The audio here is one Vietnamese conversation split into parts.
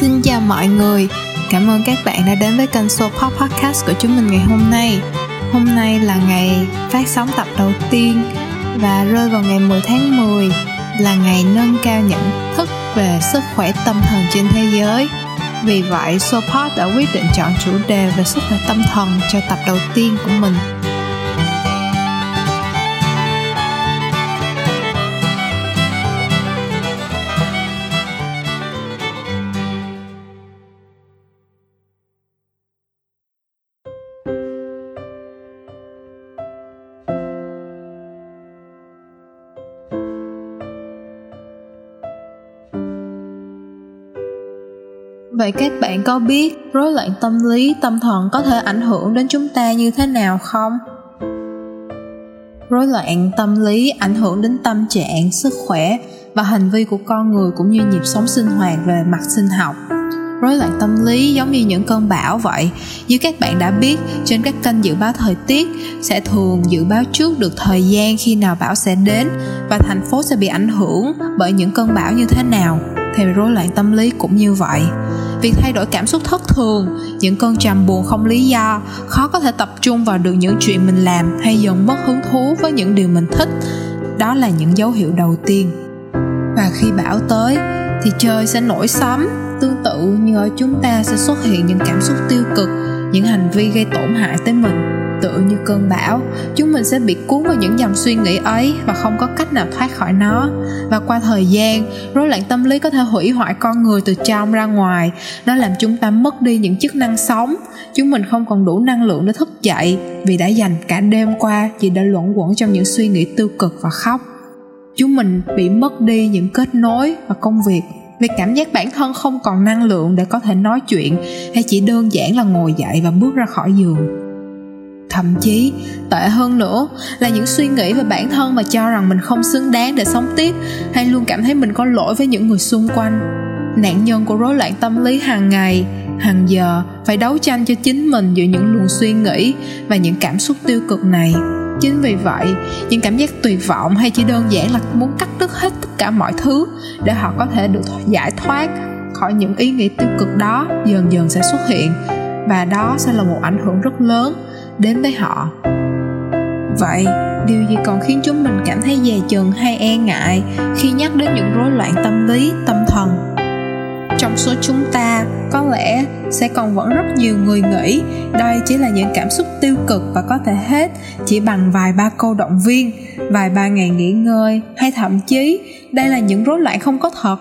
Xin chào mọi người, cảm ơn các bạn đã đến với kênh Soul Pop Podcast của chúng mình ngày hôm nay. Hôm nay là ngày phát sóng tập đầu tiên và rơi vào ngày 10 tháng 10 là ngày nâng cao nhận thức về sức khỏe tâm thần trên thế giới. Vì vậy, Soul Pop đã quyết định chọn chủ đề về sức khỏe tâm thần cho tập đầu tiên của mình. Vậy các bạn có biết rối loạn tâm lý, tâm thần có thể ảnh hưởng đến chúng ta như thế nào không? Rối loạn tâm lý ảnh hưởng đến tâm trạng, sức khỏe và hành vi của con người cũng như nhịp sống sinh hoạt về mặt sinh học. Rối loạn tâm lý giống như những cơn bão vậy. Như các bạn đã biết, trên các kênh dự báo thời tiết sẽ thường dự báo trước được thời gian khi nào bão sẽ đến và thành phố sẽ bị ảnh hưởng bởi những cơn bão như thế nào. Thì rối loạn tâm lý cũng như vậy việc thay đổi cảm xúc thất thường. Những cơn trầm buồn không lý do, khó có thể tập trung vào được những chuyện mình làm hay dần mất hứng thú với những điều mình thích. Đó là những dấu hiệu đầu tiên. Và khi bão tới, thì trời sẽ nổi sấm. Tương tự như ở chúng ta sẽ xuất hiện những cảm xúc tiêu cực, những hành vi gây tổn hại tới mình tựa như cơn bão. Chúng mình sẽ bị cuốn vào những dòng suy nghĩ ấy và không có cách nào thoát khỏi nó. Và qua thời gian, rối loạn tâm lý có thể hủy hoại con người từ trong ra ngoài. Nó làm chúng ta mất đi những chức năng sống. Chúng mình không còn đủ năng lượng để thức dậy vì đã dành cả đêm qua chỉ để luẩn quẩn trong những suy nghĩ tiêu cực và khóc. Chúng mình bị mất đi những kết nối và công việc vì cảm giác bản thân không còn năng lượng để có thể nói chuyện hay chỉ đơn giản là ngồi dậy và bước ra khỏi giường thậm chí tệ hơn nữa, là những suy nghĩ về bản thân và cho rằng mình không xứng đáng để sống tiếp, hay luôn cảm thấy mình có lỗi với những người xung quanh. Nạn nhân của rối loạn tâm lý hàng ngày, hàng giờ phải đấu tranh cho chính mình giữa những luồng suy nghĩ và những cảm xúc tiêu cực này. Chính vì vậy, những cảm giác tuyệt vọng hay chỉ đơn giản là muốn cắt đứt hết tất cả mọi thứ để họ có thể được giải thoát khỏi những ý nghĩ tiêu cực đó dần dần sẽ xuất hiện. Và đó sẽ là một ảnh hưởng rất lớn đến với họ. Vậy điều gì còn khiến chúng mình cảm thấy dè chừng hay e ngại khi nhắc đến những rối loạn tâm lý tâm thần? Trong số chúng ta có lẽ sẽ còn vẫn rất nhiều người nghĩ đây chỉ là những cảm xúc tiêu cực và có thể hết chỉ bằng vài ba câu động viên vài ba ngày nghỉ ngơi hay thậm chí đây là những rối loạn không có thật.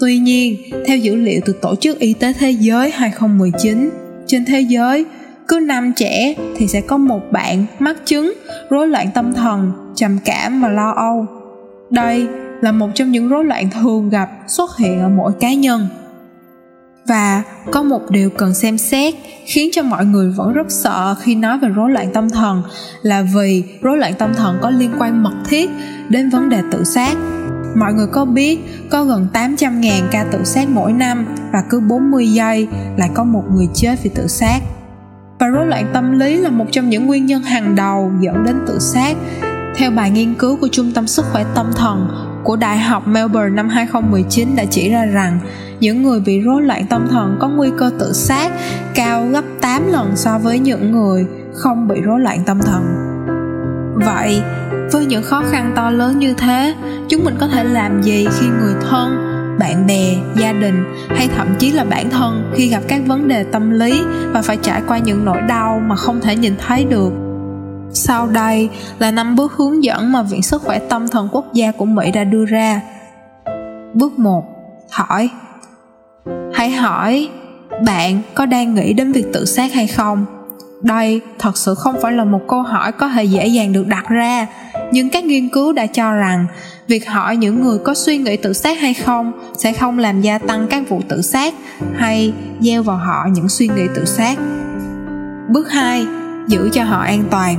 Tuy nhiên, theo dữ liệu từ Tổ chức Y tế Thế giới 2019, trên thế giới cứ năm trẻ thì sẽ có một bạn mắc chứng, rối loạn tâm thần, trầm cảm và lo âu. Đây là một trong những rối loạn thường gặp xuất hiện ở mỗi cá nhân. Và có một điều cần xem xét khiến cho mọi người vẫn rất sợ khi nói về rối loạn tâm thần là vì rối loạn tâm thần có liên quan mật thiết đến vấn đề tự sát. Mọi người có biết có gần 800.000 ca tự sát mỗi năm và cứ 40 giây lại có một người chết vì tự sát và rối loạn tâm lý là một trong những nguyên nhân hàng đầu dẫn đến tự sát. Theo bài nghiên cứu của Trung tâm Sức khỏe Tâm thần của Đại học Melbourne năm 2019 đã chỉ ra rằng những người bị rối loạn tâm thần có nguy cơ tự sát cao gấp 8 lần so với những người không bị rối loạn tâm thần. Vậy, với những khó khăn to lớn như thế, chúng mình có thể làm gì khi người thân bạn bè gia đình hay thậm chí là bản thân khi gặp các vấn đề tâm lý và phải trải qua những nỗi đau mà không thể nhìn thấy được sau đây là năm bước hướng dẫn mà Viện Sức khỏe Tâm thần Quốc gia của Mỹ đã đưa ra. Bước 1. Hỏi Hãy hỏi bạn có đang nghĩ đến việc tự sát hay không? Đây thật sự không phải là một câu hỏi có thể dễ dàng được đặt ra, nhưng các nghiên cứu đã cho rằng, việc hỏi những người có suy nghĩ tự sát hay không sẽ không làm gia tăng các vụ tự sát hay gieo vào họ những suy nghĩ tự sát. Bước 2 giữ cho họ an toàn.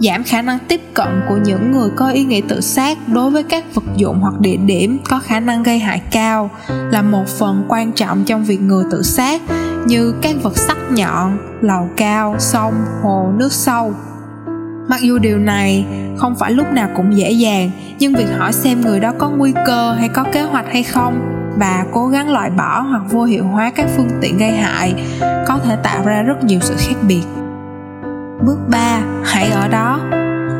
Giảm khả năng tiếp cận của những người có ý nghĩ tự sát đối với các vật dụng hoặc địa điểm có khả năng gây hại cao là một phần quan trọng trong việc người tự sát, như các vật sắc nhọn, lầu cao, sông, hồ, nước sâu mặc dù điều này không phải lúc nào cũng dễ dàng, nhưng việc hỏi xem người đó có nguy cơ hay có kế hoạch hay không, và cố gắng loại bỏ hoặc vô hiệu hóa các phương tiện gây hại, có thể tạo ra rất nhiều sự khác biệt. Bước 3 hãy ở đó.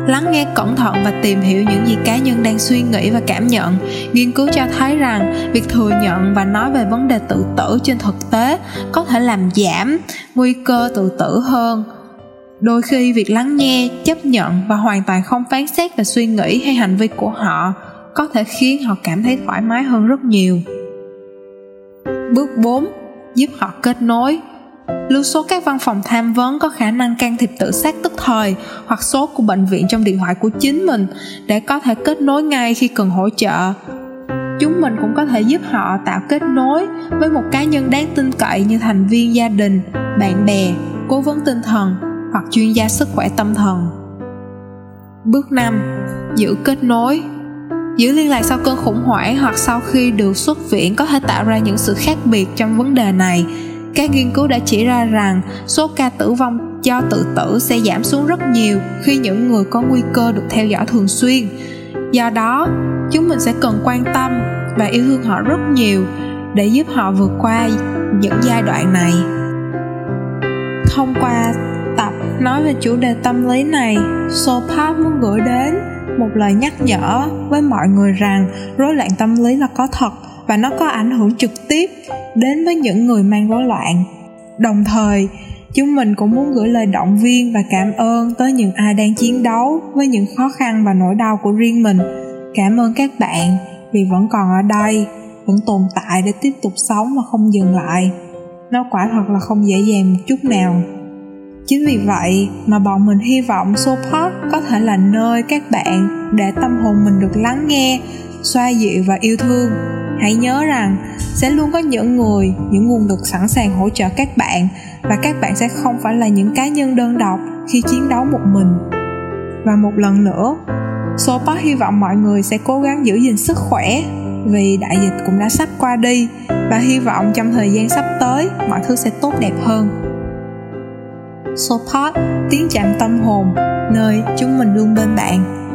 Lắng nghe cẩn thận và tìm hiểu những gì cá nhân đang suy nghĩ và cảm nhận. Nghiên cứu cho thấy rằng, việc thừa nhận và nói về vấn đề tự tử trên thực tế có thể làm giảm nguy cơ tự tử hơn đôi khi việc lắng nghe, chấp nhận và hoàn toàn không phán xét về suy nghĩ hay hành vi của họ có thể khiến họ cảm thấy thoải mái hơn rất nhiều. Bước 4 giúp họ kết nối. Lưu số các văn phòng tham vấn có khả năng can thiệp tự sát tức thời hoặc số của bệnh viện trong điện thoại của chính mình để có thể kết nối ngay khi cần hỗ trợ. Chúng mình cũng có thể giúp họ tạo kết nối với một cá nhân đáng tin cậy như thành viên gia đình, bạn bè, cố vấn tinh thần hoặc chuyên gia sức khỏe tâm thần. Bước 5 giữ kết nối. Giữ liên lạc sau cơn khủng hoảng hoặc sau khi được xuất viện có thể tạo ra những sự khác biệt trong vấn đề này. Các nghiên cứu đã chỉ ra rằng số ca tử vong do tự tử sẽ giảm xuống rất nhiều khi những người có nguy cơ được theo dõi thường xuyên. Do đó, chúng mình sẽ cần quan tâm và yêu thương họ rất nhiều để giúp họ vượt qua những giai đoạn này. Thông qua tập nói về chủ đề tâm lý này. Sopap muốn gửi đến một lời nhắc nhở với mọi người rằng rối loạn tâm lý là có thật và nó có ảnh hưởng trực tiếp đến với những người mang rối loạn. Đồng thời, chúng mình cũng muốn gửi lời động viên và cảm ơn tới những ai đang chiến đấu với những khó khăn và nỗi đau của riêng mình. Cảm ơn các bạn vì vẫn còn ở đây, vẫn tồn tại để tiếp tục sống mà không dừng lại. Nó quả thật là không dễ dàng một chút nào chính vì vậy mà bọn mình hy vọng Sopod có thể là nơi các bạn để tâm hồn mình được lắng nghe, xoa dịu và yêu thương. Hãy nhớ rằng sẽ luôn có những người, những nguồn lực sẵn sàng hỗ trợ các bạn và các bạn sẽ không phải là những cá nhân đơn độc khi chiến đấu một mình. Và một lần nữa Sopod hy vọng mọi người sẽ cố gắng giữ gìn sức khỏe vì đại dịch cũng đã sắp qua đi và hy vọng trong thời gian sắp tới mọi thứ sẽ tốt đẹp hơn. Sopod tiếng chạm tâm hồn nơi chúng mình luôn bên bạn.